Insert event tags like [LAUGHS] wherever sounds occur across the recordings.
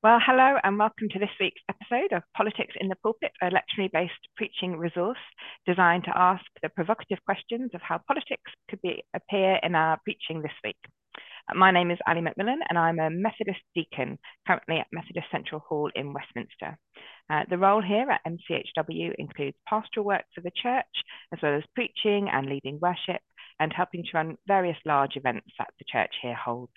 Well, hello and welcome to this week's episode of Politics in the Pulpit, a lectionary based preaching resource designed to ask the provocative questions of how politics could be, appear in our preaching this week. My name is Ali McMillan and I'm a Methodist deacon currently at Methodist Central Hall in Westminster. Uh, the role here at MCHW includes pastoral work for the church, as well as preaching and leading worship and helping to run various large events that the church here holds.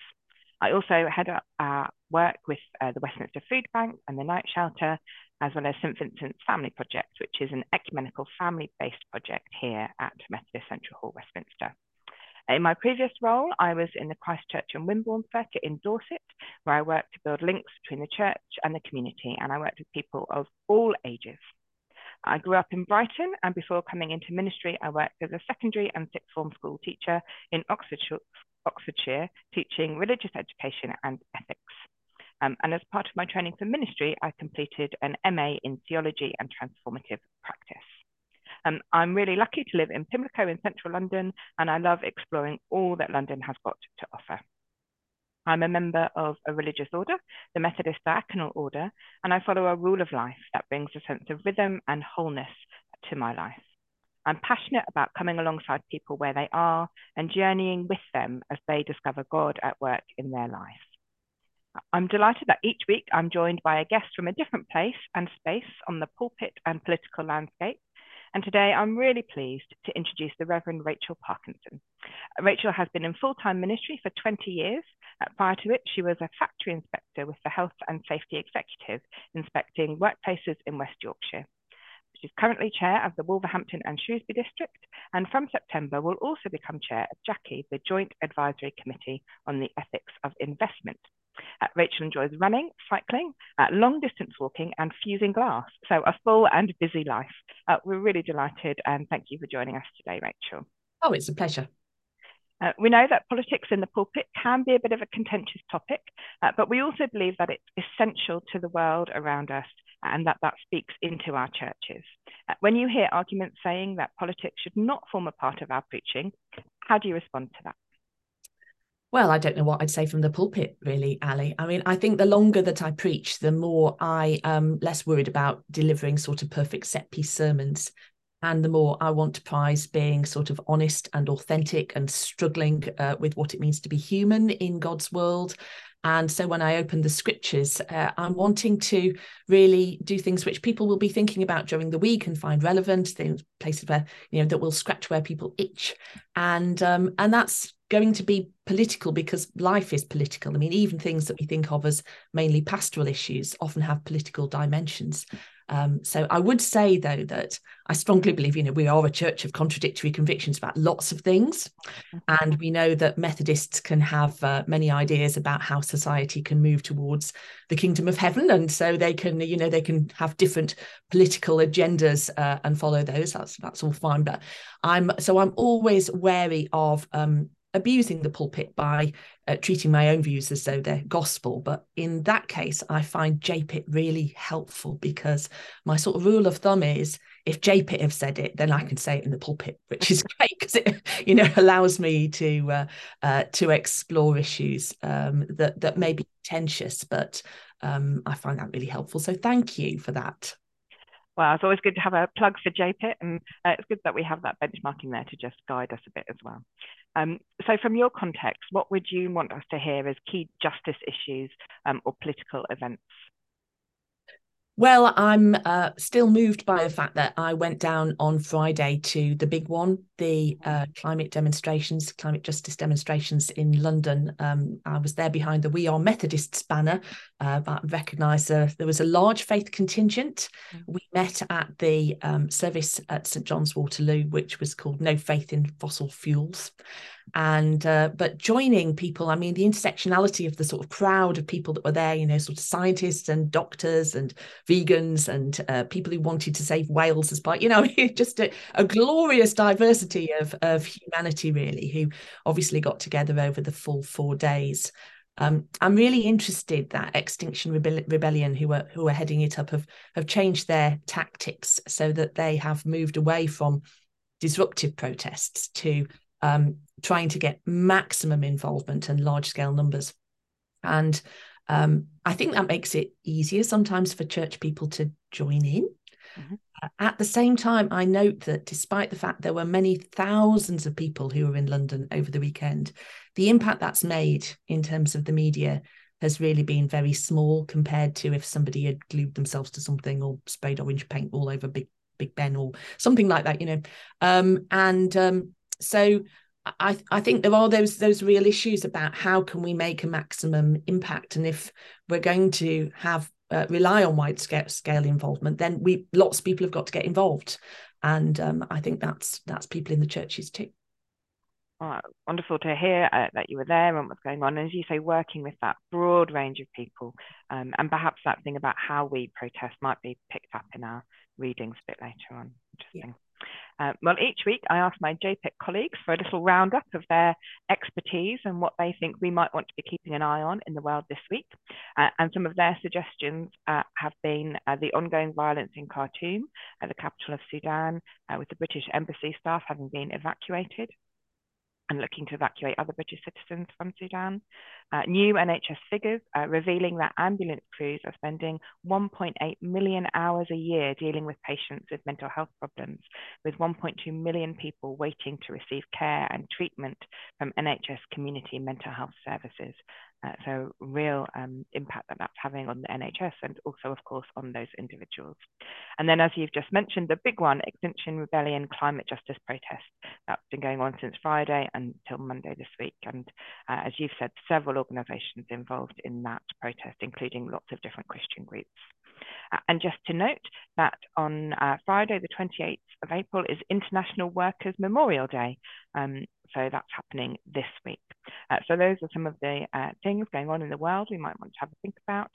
I also head up our work with uh, the Westminster Food Bank and the Night Shelter, as well as St Vincent's Family Project, which is an ecumenical family-based project here at Methodist Central Hall, Westminster. In my previous role, I was in the Christchurch and Wimborne circuit in Dorset, where I worked to build links between the church and the community, and I worked with people of all ages. I grew up in Brighton, and before coming into ministry, I worked as a secondary and sixth form school teacher in Oxfordshire, Oxfordshire teaching religious education and ethics. Um, and as part of my training for ministry, I completed an MA in theology and transformative practice. Um, I'm really lucky to live in Pimlico in central London, and I love exploring all that London has got to offer. I'm a member of a religious order, the Methodist Diaconal Order, and I follow a rule of life that brings a sense of rhythm and wholeness to my life. I'm passionate about coming alongside people where they are and journeying with them as they discover God at work in their life. I'm delighted that each week I'm joined by a guest from a different place and space on the pulpit and political landscape. And today I'm really pleased to introduce the Reverend Rachel Parkinson. Rachel has been in full time ministry for 20 years. Uh, prior to it, she was a factory inspector with the Health and Safety Executive, inspecting workplaces in West Yorkshire. She's currently chair of the Wolverhampton and Shrewsbury district, and from September will also become chair of JACEI, the Joint Advisory Committee on the Ethics of Investment. Uh, Rachel enjoys running, cycling, uh, long distance walking, and fusing glass. So, a full and busy life. Uh, we're really delighted, and thank you for joining us today, Rachel. Oh, it's a pleasure. Uh, we know that politics in the pulpit can be a bit of a contentious topic, uh, but we also believe that it's essential to the world around us and that that speaks into our churches. Uh, when you hear arguments saying that politics should not form a part of our preaching, how do you respond to that? Well, I don't know what I'd say from the pulpit, really, Ali. I mean, I think the longer that I preach, the more I am less worried about delivering sort of perfect set piece sermons. And the more I want to prize being sort of honest and authentic and struggling uh, with what it means to be human in God's world and so when I open the scriptures, uh, I'm wanting to really do things which people will be thinking about during the week and find relevant, things places where you know that will scratch where people itch, and um, and that's going to be political because life is political. I mean, even things that we think of as mainly pastoral issues often have political dimensions. Um, so I would say, though, that I strongly believe, you know, we are a church of contradictory convictions about lots of things. And we know that Methodists can have uh, many ideas about how society can move towards the kingdom of heaven. And so they can, you know, they can have different political agendas uh, and follow those. That's, that's all fine. But I'm, so I'm always wary of, um, abusing the pulpit by uh, treating my own views as though they're gospel. But in that case, I find JPIT really helpful because my sort of rule of thumb is if JPIT have said it, then I can say it in the pulpit, [LAUGHS] which is [LAUGHS] great because it, you know, allows me to uh, uh, to explore issues um, that that may be contentious, but um, I find that really helpful. So thank you for that. Well, it's always good to have a plug for JPIT, and uh, it's good that we have that benchmarking there to just guide us a bit as well. Um, so, from your context, what would you want us to hear as key justice issues um, or political events? Well, I'm uh, still moved by the fact that I went down on Friday to the big one, the uh, climate demonstrations, climate justice demonstrations in London. Um, I was there behind the We Are Methodists banner, uh, but recognised uh, there was a large faith contingent. Mm. We met at the um, service at St John's Waterloo, which was called No Faith in Fossil Fuels and uh, but joining people i mean the intersectionality of the sort of crowd of people that were there you know sort of scientists and doctors and vegans and uh, people who wanted to save whales as part you know [LAUGHS] just a, a, glorious diversity of of humanity really who obviously got together over the full four days. Um, I'm really interested that Extinction Rebellion, Rebellion, who are who are heading it up, have have changed their tactics so that they have moved away from disruptive protests to um, trying to get maximum involvement and large scale numbers. And Um, I think that makes it easier sometimes for church people to join in. Mm-hmm. At the same time, I note that despite the fact there were many thousands of people who were in London over the weekend, the impact that's made in terms of the media has really been very small compared to if somebody had glued themselves to something or sprayed orange paint all over Big Big Ben or something like that, you know. Um, and um, so I, I think there are those those real issues about how can we make a maximum impact, and if we're going to have uh, rely on wide scale, scale involvement, then we lots of people have got to get involved, and um, I think that's that's people in the churches too. Oh, wonderful to hear uh, that you were there and what's going on. And as you say, working with that broad range of people, um, and perhaps that thing about how we protest might be picked up in our readings a bit later on. Interesting. Yeah. Uh, well, each week I ask my JPIT colleagues for a little roundup of their expertise and what they think we might want to be keeping an eye on in the world this week. Uh, and some of their suggestions uh, have been uh, the ongoing violence in Khartoum, the capital of Sudan, uh, with the British embassy staff having been evacuated and looking to evacuate other British citizens from Sudan. Uh, new NHS figures uh, revealing that ambulance crews are spending 1.8 million hours a year dealing with patients with mental health problems, with 1.2 million people waiting to receive care and treatment from NHS community mental health services. Uh, so real um, impact that that's having on the NHS and also, of course, on those individuals. And then, as you've just mentioned, the big one, Extinction Rebellion climate justice protest. That's been going on since Friday until Monday this week. And uh, as you've said, several organisations involved in that protest, including lots of different Christian groups. Uh, and just to note that on uh, Friday, the 28th of April, is International Workers' Memorial Day. Um, so that's happening this week. Uh, so those are some of the uh, things going on in the world we might want to have a think about.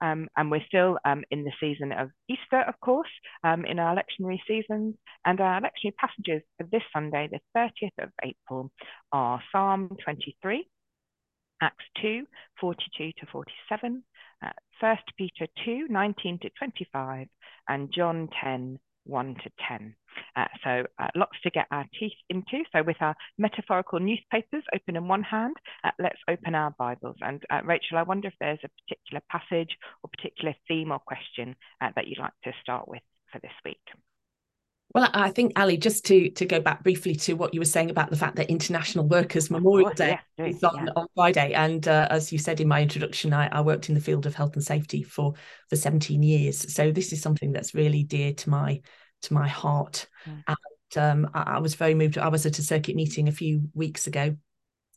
Um, and we're still um, in the season of Easter, of course, um, in our lectionary seasons. And our lectionary passages for this Sunday, the 30th of April, are Psalm 23, Acts 2, 42 to 47, uh, 1 Peter 2, 19 to 25, and John 10, 1 to 10. Uh, so uh, lots to get our teeth into. So with our metaphorical newspapers open in one hand, uh, let's open our Bibles. And uh, Rachel, I wonder if there's a particular passage or particular theme or question uh, that you'd like to start with for this week. Well, I think Ali, just to to go back briefly to what you were saying about the fact that International Workers Memorial Day yeah, is on, yeah. on Friday, and uh, as you said in my introduction, I, I, worked in the field of health and safety for for 17 years, so this is something that's really dear to my to my heart. Mm. And um, I, I, was very moved. I was at a circuit meeting a few weeks ago,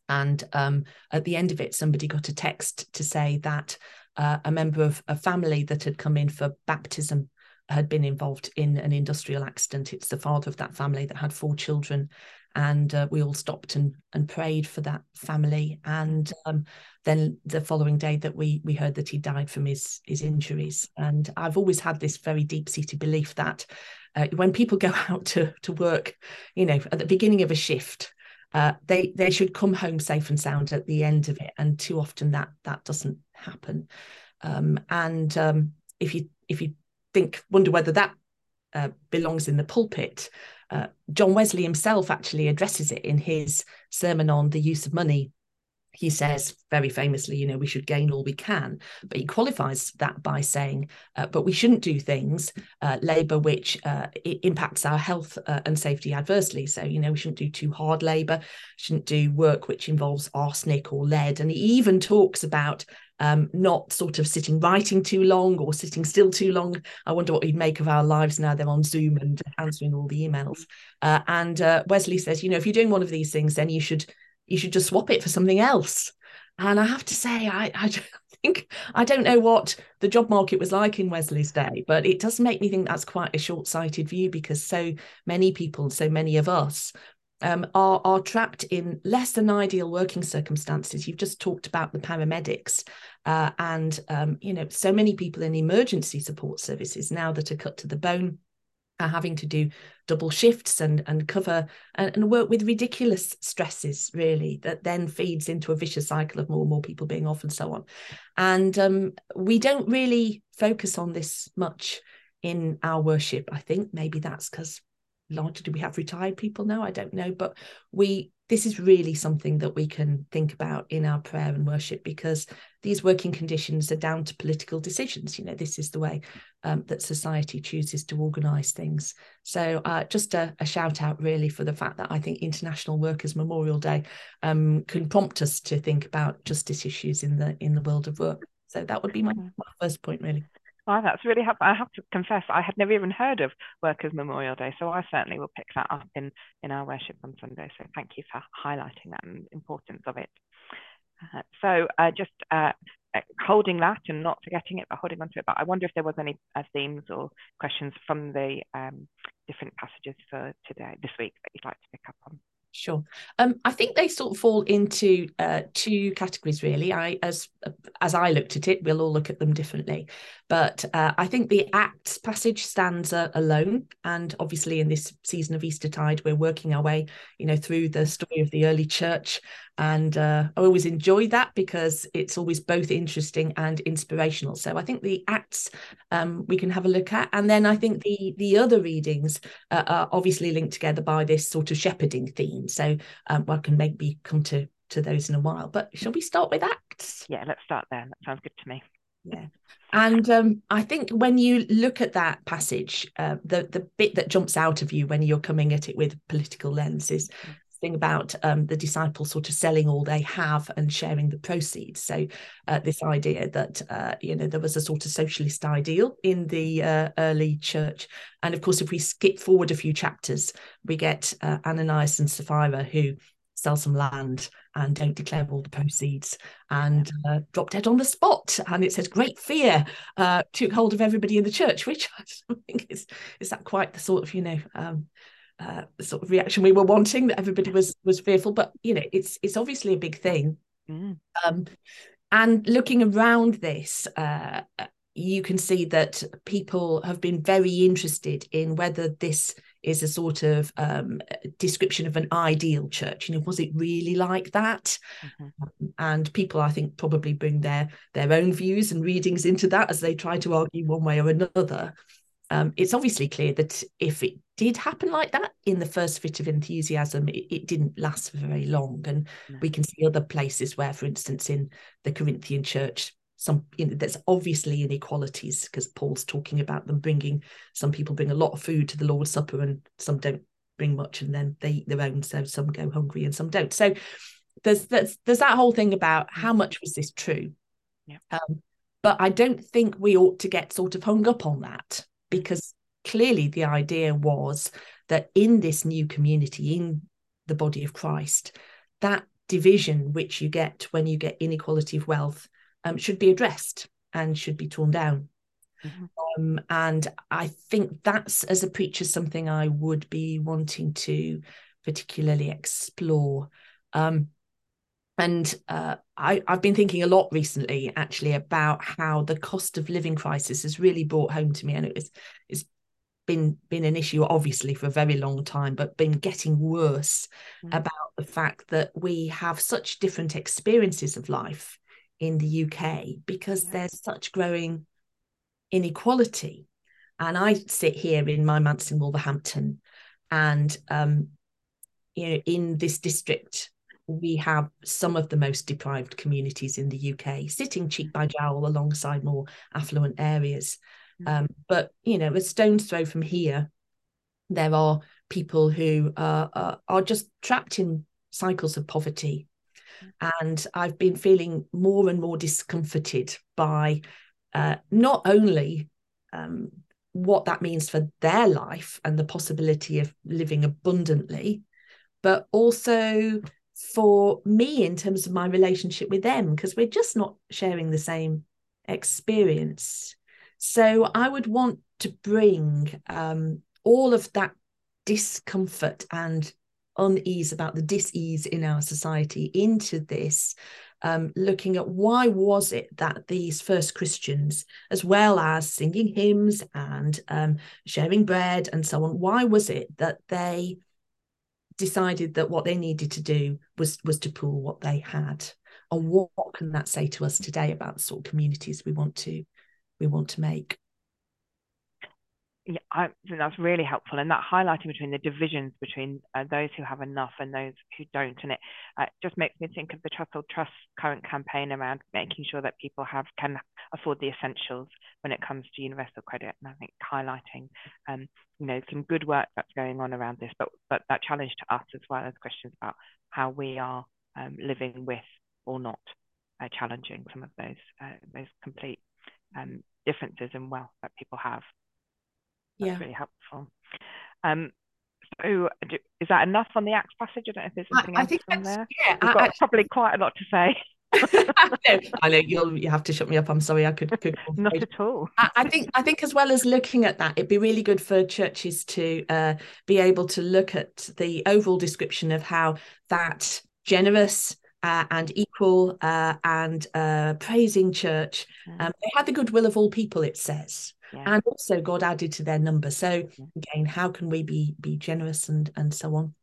and um, at the end of it, somebody got a text to say that uh, a member of a family that had come in for baptism had been involved in an industrial accident. It's the father of that family that had four children, and uh, we all stopped and and prayed for that family. And um, then the following day, that we we heard that he died from his his injuries. And I've always had this very deep seated belief that uh, when people go [LAUGHS] out to to work, you know, at the beginning of a shift. Uh, they they should come home safe and sound at the end of it, and too often that that doesn't happen. Um, and um, if you if you think wonder whether that uh, belongs in the pulpit. Uh, John Wesley himself actually addresses it in his sermon on the use of money. He says very famously, you know, we should gain all we can, but he qualifies that by saying, uh, but we shouldn't do things, uh, labour which uh, impacts our health uh, and safety adversely. So, you know, we shouldn't do too hard labour, shouldn't do work which involves arsenic or lead. And he even talks about um, not sort of sitting writing too long or sitting still too long. I wonder what he'd make of our lives now they're on Zoom and answering all the emails. Uh, and uh, Wesley says, you know, if you're doing one of these things, then you should you should just swap it for something else. And I have to say, I, I [LAUGHS] think I don't know what the job market was like in Wesley's day, but it does make me think that's quite a short-sighted view because so many people, so many of us um, are are trapped in less than ideal working circumstances. You've just talked about the paramedics, uh, and um, you know so many people in emergency support services now that are cut to the bone are having to do double shifts and and cover and, and work with ridiculous stresses really that then feeds into a vicious cycle of more and more people being off and so on. And um, we don't really focus on this much in our worship i think. Maybe that's because largely we have retired people now i don't know but we this is really something that we can think about in our prayer and worship because these working conditions are down to political decisions. You know, this is the way um, that society chooses to organise things. So, uh, just a, a, shout out really for the fact that I think International Workers Memorial Day um, can prompt us to think about justice issues in the in the world of work. So that would be my, my first point, really. Oh, that's really helpful. I have to confess, I had never even heard of Workers' Memorial Day, so I certainly will pick that up in, in our worship on Sunday. So thank you for highlighting that and importance of it. Uh, so uh, just uh, uh holding that and not forgetting it, but holding on to it. But I wonder if there was any uh, themes or questions from the um, different passages for today, this week, that you'd like to pick up on. Sure. Um, I think they sort of fall into uh, two categories, really. I, as as I looked at it, we'll all look at them differently, but uh, I think the Acts passage stands uh, alone, and obviously in this season of Eastertide, we're working our way, you know, through the story of the early church, and uh, I always enjoy that because it's always both interesting and inspirational. So I think the Acts um, we can have a look at, and then I think the the other readings uh, are obviously linked together by this sort of shepherding theme so um, I can maybe come to to those in a while. But shall we start with Acts? Yeah, let's start there. That sounds good to me. Yeah. And um, I think when you look at that passage, uh, the the bit that jumps out of you when you're coming at it with political lenses mm thing about um, the disciples sort of selling all they have and sharing the proceeds. So uh, this idea that uh, you know there was a sort of socialist ideal in the uh, early church, and of course, if we skip forward a few chapters, we get uh, Ananias and Sapphira who sell some land and don't declare all the proceeds. And uh, drop dead on the spot. And it says great fear uh, took hold of everybody in the church, [LAUGHS] which I think is is that quite the sort of you know um, uh, sort of reaction we were wanting that everybody was was fearful. But you know it's it's obviously a big thing. Mm. um, and looking around this uh, you can see that people have been very interested in whether this is a sort of um, description of an ideal church you know was it really like that mm-hmm. um, and people i think probably bring their their own views and readings into that as they try to argue one way or another um, it's obviously clear that if it did happen like that in the first fit of enthusiasm, it, it didn't last for very long. And no. we can see other places where, for instance, in the Corinthian church, some you know, there's obviously inequalities because Paul's talking about them bringing some people bring a lot of food to the Lord's Supper and some don't bring much, and then they eat their own, so some go hungry and some don't. So there's there's there's that whole thing about how much was this true. Yeah. Um, but I don't think we ought to get sort of hung up on that because clearly the idea was that in this new community, in the body of Christ, that division which you get when you get inequality of wealth um, should be addressed and should be torn down. Mm-hmm. Um, and I think that's, as a preacher, something I would be wanting to particularly explore. Um, and uh, I, have been thinking a lot recently, actually, about how the cost of living crisis has really brought home to me, and it's it's been been an issue obviously for a very long time, but been getting worse mm. about the fact that we have such different experiences of life in the UK because yeah. there's such growing inequality. And I sit here in my manse in Wolverhampton, and um, you know, in this district we have some of the most deprived communities in the UK, sitting cheek by jowl alongside more affluent areas. Mm. Um, but you know, a stone's throw from here, there are people who are, are, are just trapped in cycles of poverty. And I've been feeling more and more discomforted by uh, not only um, what that means for their life and the possibility of living abundantly, but also for me in terms of my relationship with them because we're just not sharing the same experience. So I would want to bring um, all of that discomfort and unease about the dis-ease in our society into this um, looking at why was it that these first christians as well as singing hymns and um, sharing bread and so on why was it that they decided that what they needed to do was was to pool what they had? And what, what can that say to us today about the sort of communities we want to we want to make I think that's really helpful, and that highlighting between the divisions between uh, those who have enough and those who don't, and it uh, just makes me think of the Trussell Trust current campaign around making sure that people have can afford the essentials when it comes to universal credit, and I think highlighting, um, you know, some good work that's going on around this, but but that challenge to us as well as questions about how we are um, living with or not uh, challenging some of those uh, those complete um, differences in wealth that people have. That's yeah. really helpful. Um, so is that enough on the Acts passage? I don't know if there's anything I, else I on there. Yeah, We've got I, probably quite a lot to say. [LAUGHS] I know you'll you have to shut me up. I'm sorry, I could, could [LAUGHS] not at all. I, I, think I think as well as looking at that, it'd be really good for churches to uh, be able to look at the overall description of how that generous uh, and equal uh, and uh, praising church. Um, they had the goodwill of all people. It says yeah. and also God added to their number. So again, how can we be be generous and and so on?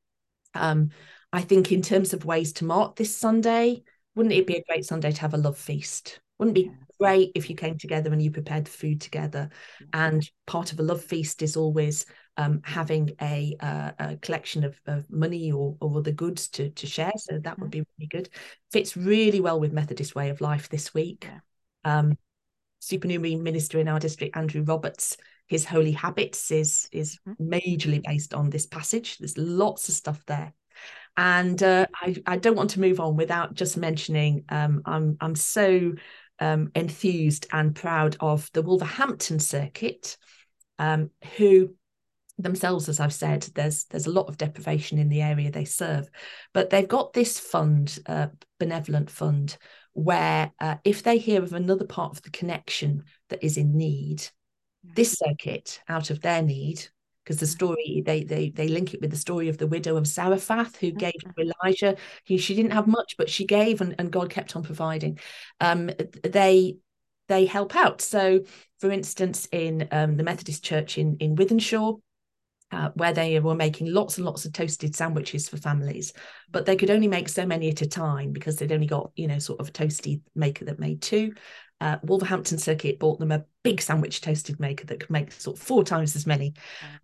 Um, I think in terms of ways to mark this Sunday, wouldn't it be a great Sunday to have a love feast? Wouldn't it be great if you came together and you prepared food together? And part of a love feast is always um, having a, uh, a collection of, of, money or, or other goods to, to share. So that would be really good. Fits really well with Methodist way of life this week. Um, supernumerary minister in our district, Andrew Roberts, his holy habits is is mm-hmm. majorly based on this passage. There's lots of stuff there. And uh, I, I don't want to move on without just mentioning um, I'm I'm so um, enthused and proud of the Wolverhampton circuit, um, who themselves, as I've said, there's there's a lot of deprivation in the area they serve, but they've got this fund, uh, benevolent fund, where uh, if they hear of another part of the connection that is in need, this circuit out of their need, because the story they they they link it with the story of the widow of Zarephath who gave to Elijah. He, she didn't have much, but she gave, and, and God kept on providing. Um, they they help out. So, for instance, in um, the Methodist Church in in Wythenshawe, uh, where they were making lots and lots of toasted sandwiches for families, but they could only make so many at a time because they'd only got, you know, sort of a toasty maker that made two. Uh, Wolverhampton Circuit bought them a big sandwich toasted maker that could make sort of four times as many.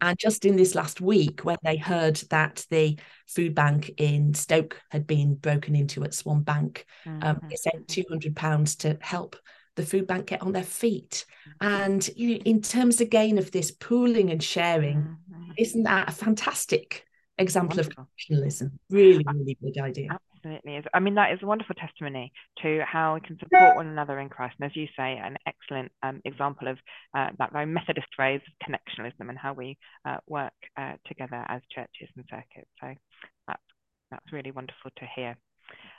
And just in this last week, when they heard that the food bank in Stoke had been broken into at Swan Bank, mm-hmm. um, they sent £200 to help the food bank get on their feet. And you know, in terms again of this pooling and sharing, mm-hmm. Isn't that a fantastic example Wonderful. of professionalism? Really, really good idea. Absolutely is. I mean, that is a wonderful testimony to how we can support one another in Christ. And as you say, an excellent um, example of uh, that very Methodist phrase of connectionalism and how we uh, work uh, together as churches and circuits. So that's, that's really wonderful to hear.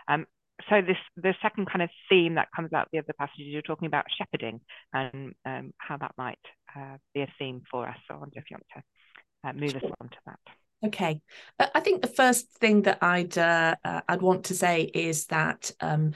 Um, so this the second kind of theme that comes out of the other passages you're talking about shepherding and um, how that might uh, be a theme for us. So I wonder if you want to uh, move us on to that. Okay, uh, I think the first thing that I'd uh, uh, I'd want to say is that um,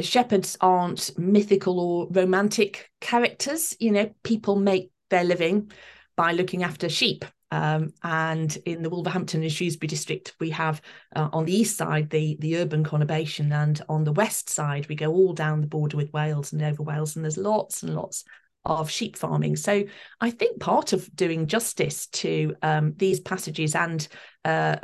shepherds aren't mythical or romantic characters. You know, people make their living by looking after sheep um, and in the Wolverhampton and Shrewsbury district, we have uh, on the east side the the urban conurbation, and on the west side we go all down the border with Wales and over Wales, and there's lots and lots of sheep farming. So I think part of doing justice to um, these passages and uh,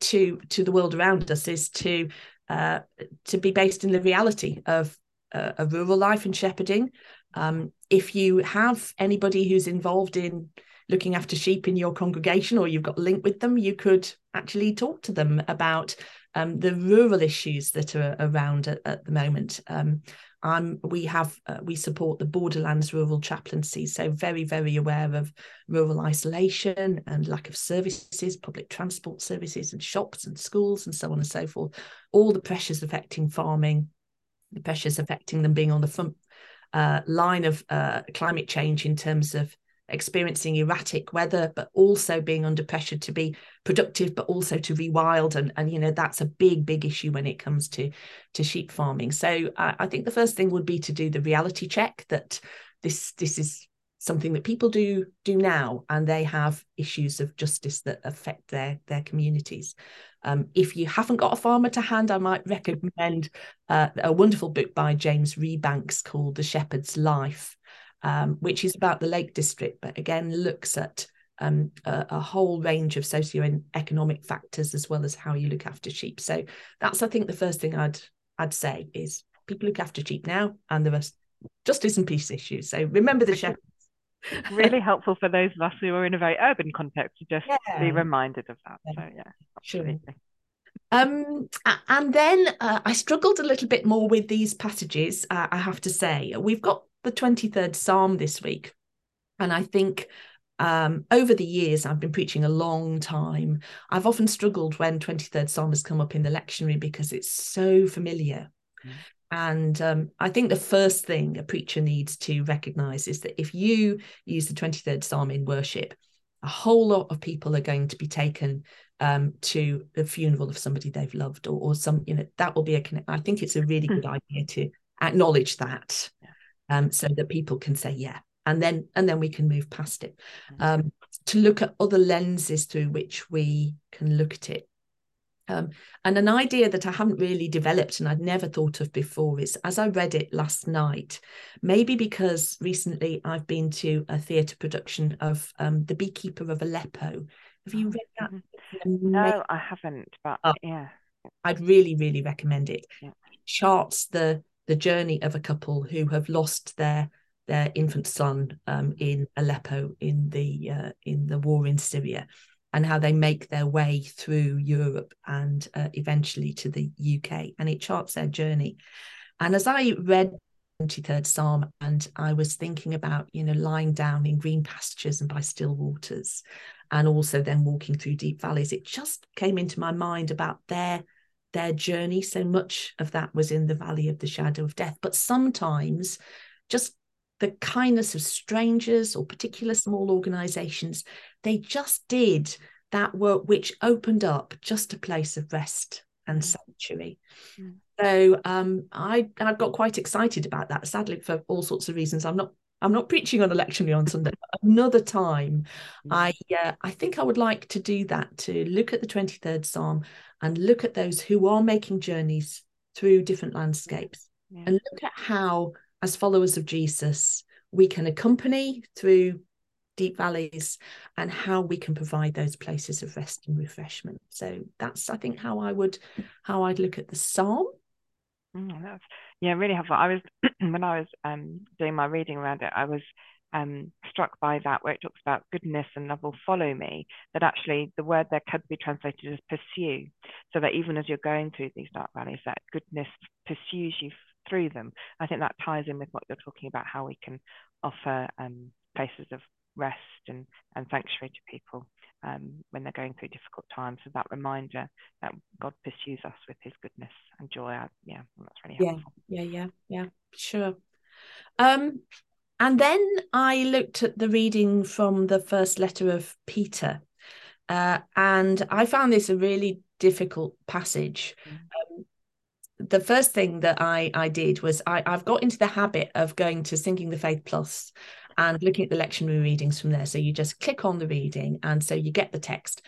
to to the world around us is to uh, to be based in the reality of uh, a rural life and shepherding. Um, if you have anybody who's involved in looking after sheep in your congregation or you've got a link with them, you could actually talk to them about um, the rural issues that are around at, at the moment. Um, we have uh, we support the Borderlands Rural Chaplaincy, so very very aware of rural isolation and lack of services, public transport services, and shops and schools and so on and so forth. All the pressures affecting farming, the pressures affecting them being on the front uh, line of uh, climate change in terms of experiencing erratic weather, but also being under pressure to be productive, but also to rewild. And, and you know, that's a big, big issue when it comes to, to sheep farming. So I, I think the first thing would be to do the reality check that this this is something that people do do now and they have issues of justice that affect their their communities um, if you haven't got a farmer to hand i might recommend uh, a wonderful book by james rebanks called the shepherd's life um, which is about the Lake District, but again looks at um, a, a, whole range of socio-economic factors as well as how you look after sheep. So that's, I think, the first thing I'd I'd say is people look after sheep now, and the rest justice and peace issues. So remember the shepherds. [LAUGHS] really helpful for those of us who are in a very urban context to just yeah. be reminded of that. Yeah. So yeah, absolutely. Sure. Um, and then uh, I struggled a little bit more with these passages, uh, I have to say. We've got the 23rd Psalm this week. And I think um, over the years, I've been preaching a long time. I've often struggled when 23rd Psalm has come up in the lectionary because it's so familiar. Mm. And um, I think the first thing a preacher needs to recognize is that if you use the 23rd Psalm in worship, a whole lot of people are going to be taken um, to the funeral of somebody they've loved or, or some, you know, that will be a connect. I think it's a really mm. good idea to acknowledge that yeah. Um, so that people can say, yeah, and then and then we can move past it mm-hmm. um, to look at other lenses through which we can look at it um, and an idea that I haven't really developed and I'd never thought of before is as I read it last night, maybe because recently I've been to a theatre production of um, The Beekeeper of Aleppo. Have you oh, read that? Mm-hmm. No, I haven't, but oh, yeah. I'd really, really recommend it. Yeah. it. Charts the the journey of a couple who have lost their their infant son um, in Aleppo in the uh, in the war in Syria, and how they make their way through Europe and uh, eventually to the UK, and it charts their journey. And as I read 23rd Psalm, and I was thinking about you know lying down in green pastures and by still waters, and also then walking through deep valleys, it just came into my mind about their their journey. So much of that was in the valley of the shadow of death, but sometimes just the kindness of strangers or particular small organizations, they just did that work which opened up just a place of rest and mm. sanctuary. Mm. So um, I I got quite excited about that. Sadly, for all sorts of reasons, I'm not I'm not preaching on election on Sunday. Another time, mm. I uh, I think I would like to do that to look at the 23rd Psalm and look at those who are making journeys through different landscapes yeah. and look at how as followers of Jesus, we can accompany through deep valleys and how we can provide those places of rest and refreshment. So that's, I think, how I would, how I'd look at the psalm. Mm, that's, yeah, really helpful. I was [CLEARS THROAT] when I was um, doing my reading around it, I was um, struck by that where it talks about goodness and love will follow me. That actually the word there could be translated as pursue, so that even as you're going through these dark valleys, that goodness pursues you through them. I think that ties in with what you're talking about, how we can offer um, places of rest and, and sanctuary to people um, when they're going through difficult times. So that reminder that God pursues us with his goodness and joy. Yeah, that's really helpful. Yeah, yeah, yeah, yeah, sure. Um, and then I looked at the reading from the first letter of Peter. Uh, and I found this a really difficult passage. Mm the first thing that I I did was I I've got into the habit of going to Singing the Faith Plus and looking at the lectionary readings from there. So you just click on the reading, and so you get the text,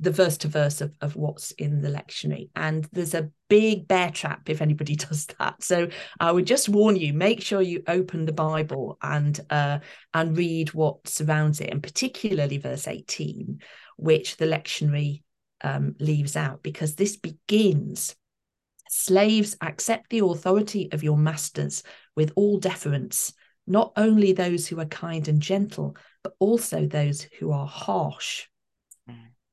the verse to verse of, of what's in the lectionary. And there's a big bear trap if anybody [LAUGHS] does that. So I would just warn you: make sure you open the Bible and uh, and read what surrounds it, and particularly verse 18, which the lectionary um, leaves out, because this begins Slaves, accept the authority of your masters with all deference, not only those who are kind and gentle, but also those who are harsh.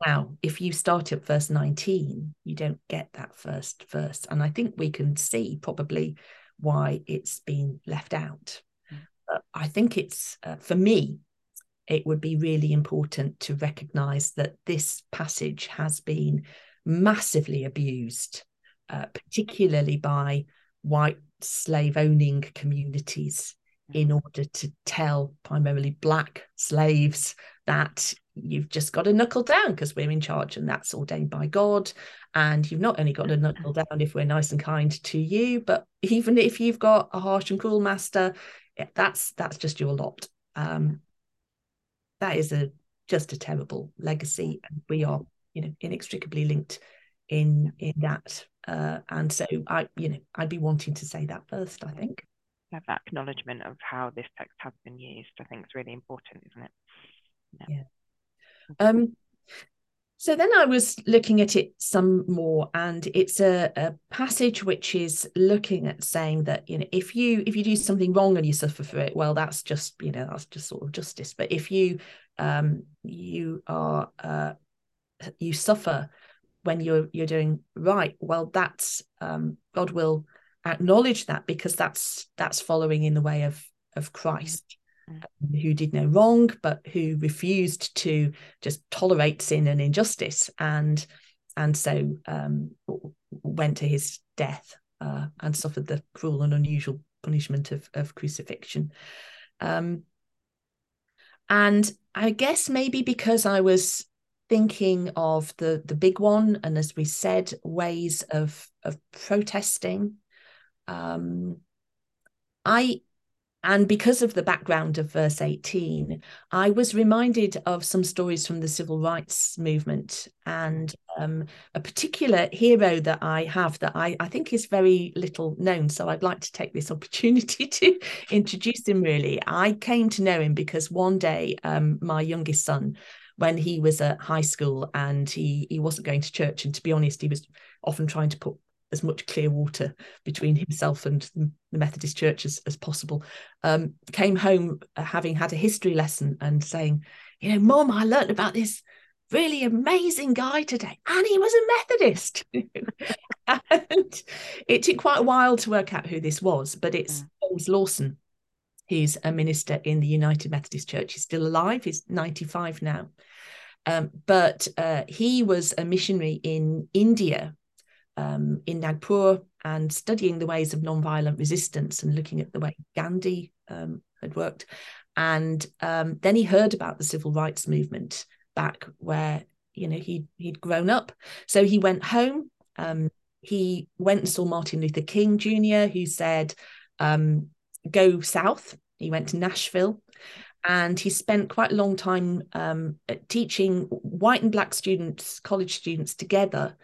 Now, if you start at verse 19, you don't get that first verse. And I think we can see probably why it's been left out. Mm. I think it's, uh, for me, it would be really important to recognize that this passage has been massively abused uh, particularly by white slave owning communities in mm-hmm. order to tell primarily black slaves that you've just got to knuckle down because we're in charge and that's ordained by God. And you've not only got to knuckle [LAUGHS] down if we're nice and kind to you, but even if you've got a harsh and cruel master, that's that's just your lot. Um, that is a just a terrible legacy, and we are, you know, inextricably linked in in that uh, and so I, you know, I'd be wanting to say that first. I think. have that acknowledgement of how this text has been used. I think it's really important, isn't it? Yeah. yeah. Um, so then I was looking at it some more, and it's a, a, passage which is looking at saying that you know if you if you do something wrong and you suffer for it, well, that's just you know that's just sort of justice. But if you um, you are uh, you suffer when you're you're doing right, well, that's um, God will acknowledge that because that's that's following in the way of of Christ. Who did no wrong, but who refused to just tolerate sin and injustice, and and so um, went to his death uh, and suffered the cruel and unusual punishment of, of crucifixion. Um, and I guess maybe because I was thinking of the the big one, and as we said, ways of of protesting. Um, I and because of the background of verse 18, I was reminded of some stories from the civil rights movement and um, a particular hero that I have that I, I think is very little known. So I'd like to take this [LAUGHS] opportunity to introduce him really. I came to know him because one day um, my youngest son, when he was at high school and he, he wasn't going to church, and to be honest, he was often trying to put as much clear water between himself and the Methodist Church as, as possible. Um, came home uh, having had a history lesson and saying, you know, Mom, I learned about this really amazing guy today, and he was a Methodist. [LAUGHS] and it took quite a while to work out who this was, but it's mm. James Lawson, who's a minister in the United Methodist Church. He's still alive. He's 95 now. Um, but uh, he was a missionary in India um, in Nagpur and studying the ways of nonviolent resistance and looking at the way Gandhi um, had worked. And um, then he heard about the civil rights movement back where you know he he'd grown up. So he went home. Um, he went and saw Martin Luther King Jr., who said, um, "Go south." He went to Nashville, and he spent quite a long time um, teaching white and black students, college students together,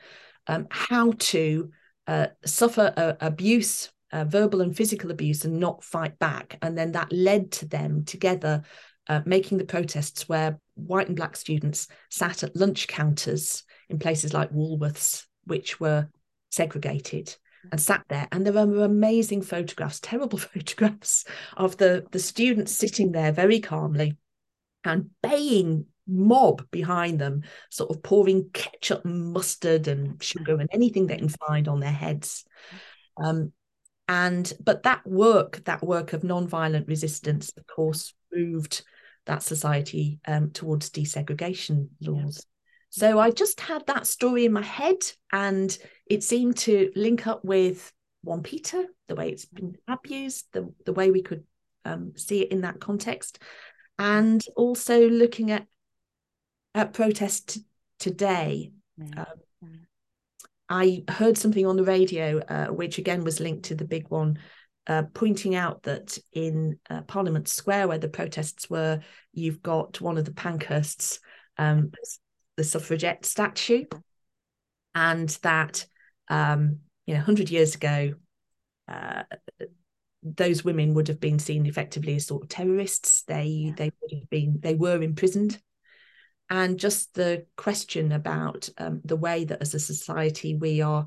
um, how to uh, suffer uh, abuse, uh, verbal and physical abuse, and not fight back. And then that led to them together uh, making the protests where white and black students sat at lunch counters in places like Woolworths, which were segregated and sat there and there were amazing photographs terrible [LAUGHS] photographs of the the students sitting there very calmly and baying mob behind them, sort of pouring ketchup and mustard and sugar and anything they can find on their heads. Um, and but that work, that work of non-violent resistance, of course, moved that society um, towards desegregation laws. So I just had that story in my head, and it seemed to link up with 1 Peter, the way it's been abused, the, the way we could um, see it in that context, and also looking at at protest today, um. I heard something on the radio, uh, which again was linked to the big one, uh, pointing out that in uh, Parliament Square, where the protests were, you've got one of the Pankhursts, um, the suffragette statue, and that um, you know, hundred years ago, uh, those women would have been seen effectively as sort of terrorists. They yeah. they would have been they were imprisoned and just the question about um, the way that as a society we are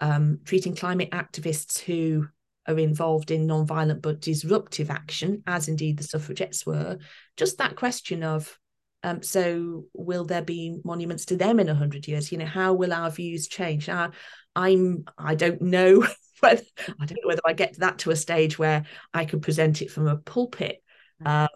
um, treating climate activists who are involved in non-violent but disruptive action, as indeed the suffragettes were, just that question of um, so will there be monuments to them in 100 years? You know how will our views change? Now i'm i don't know [LAUGHS] whether i don't know whether i get that to a stage where i could present it from a pulpit. Mm. um,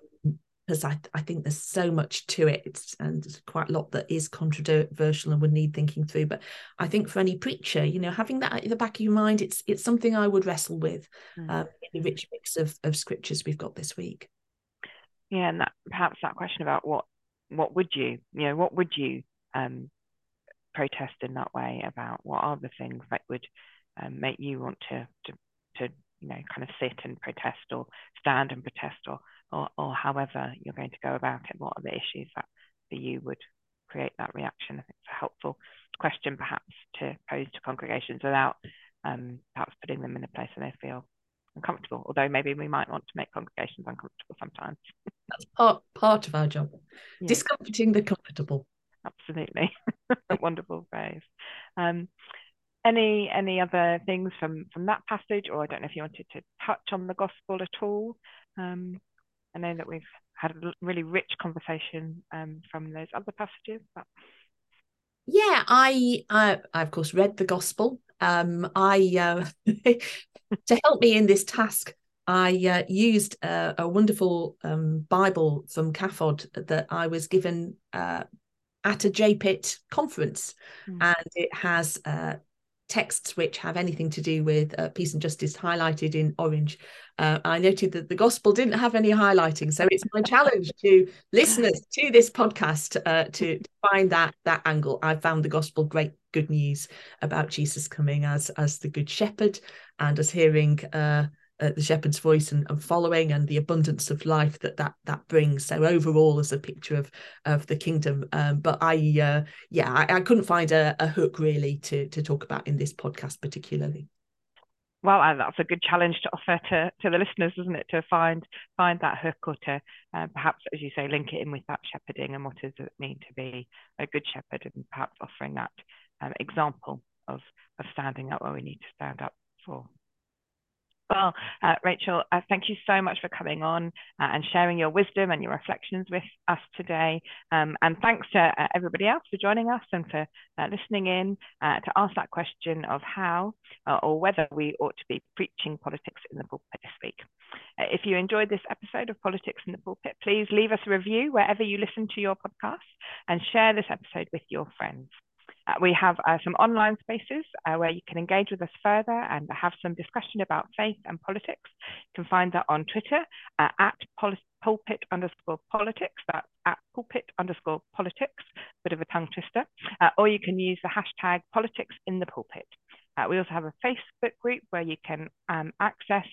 because I, I think there's so much to it. It's, and there's quite a lot that is controversial and would need thinking through but i think for any preacher you know having that at the back of your mind it's it's something i would wrestle with mm. um, in the rich mix of, of scriptures we've got this week. Yeah and that perhaps that question about what what would you you know what would you um, protest in that way about? What are the things that would um, make you want to to to you know kind of sit and protest or stand and protest or or, or however you're going to go about it, what are the issues that for you would create that reaction? I think it's a helpful question perhaps to pose to congregations without um, perhaps putting them in a place where they feel uncomfortable, although maybe we might want to make congregations uncomfortable sometimes. [LAUGHS] That's part part of our job. Yeah. Discomforting the comfortable. Absolutely. [LAUGHS] [LAUGHS] Wonderful phrase. Um, any any other things from from that passage, or I don't know if you wanted to touch on the gospel at all. Um, I know that we've had a really rich conversation um, from those other passages, but yeah, I, I, I of course read the gospel. Um, I uh, [LAUGHS] to help me in this task, I uh, used a, a wonderful um, Bible from CAFOD that I was given uh, at a JPIT conference, mm. and it has uh, texts which have anything to do with uh, peace and justice highlighted in orange. Uh, I noted that the gospel didn't have any highlighting, so it's my challenge to listeners to this podcast uh, to, to find that that angle. I found the gospel great good news about Jesus coming as as the good shepherd and as hearing uh, the shepherd's voice and, and, following and the abundance of life that that that brings. So overall as a picture of of the kingdom um, but i uh, yeah I, I, couldn't find a, a, hook really to to talk about in this podcast particularly. Well that's a good challenge to offer to to the listeners isn't it? To find find that hook or to uh, perhaps as you say link it in with that shepherding and what does it mean to be a good shepherd and perhaps offering that um, example of of standing up where we need to stand up for well, uh, Rachel, uh, thank you so much for coming on uh, and sharing your wisdom and your reflections with us today. Um, and thanks to uh, everybody else for joining us and for uh, listening in uh, to ask that question of how or whether we ought to be preaching politics in the pulpit this week. if you enjoyed this episode of Politics in the Pulpit, please leave us a review wherever you listen to your podcast and share this episode with your friends. Uh, we have uh, some online spaces uh, where you can engage with us further and have some discussion about faith and politics. You can find that on Twitter uh, at pulpit underscore politics. That's at pulpit underscore politics, bit of a tongue twister. Uh, or you can use the hashtag politics in the pulpit. We also have a Facebook group where you can um, access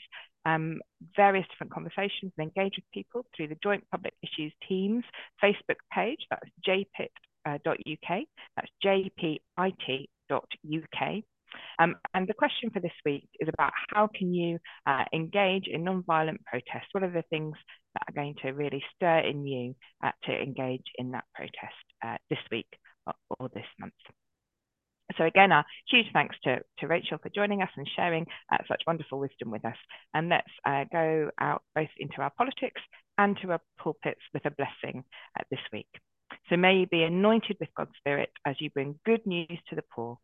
um, various different conversations and engage with people through the Joint Public Issues Teams Facebook page. That's JPIT uh, .uk. That's jpit.uk. Um, and the question for this week is about how can you uh, engage in non-violent protest? What are the things that are going to really stir in you uh, to engage in that protest uh, this week or, or, this month? So again, a huge thanks to, to Rachel for joining us and sharing uh, such wonderful wisdom with us. And let's uh, go out both into our politics and to our pulpits with a blessing this week. So may you be anointed with God's Spirit as you bring good news to the poor,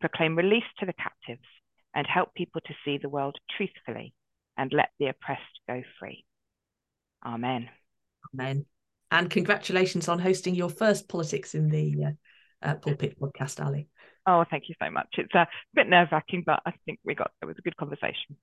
proclaim release to the captives, and help people to see the world truthfully and let the oppressed go free. Amen. Amen. And congratulations on hosting your first Politics in the uh, uh, Pulpit podcast, Ali. Oh, thank you so much. It's a bit nerve wracking, but I think we got, it was a good conversation.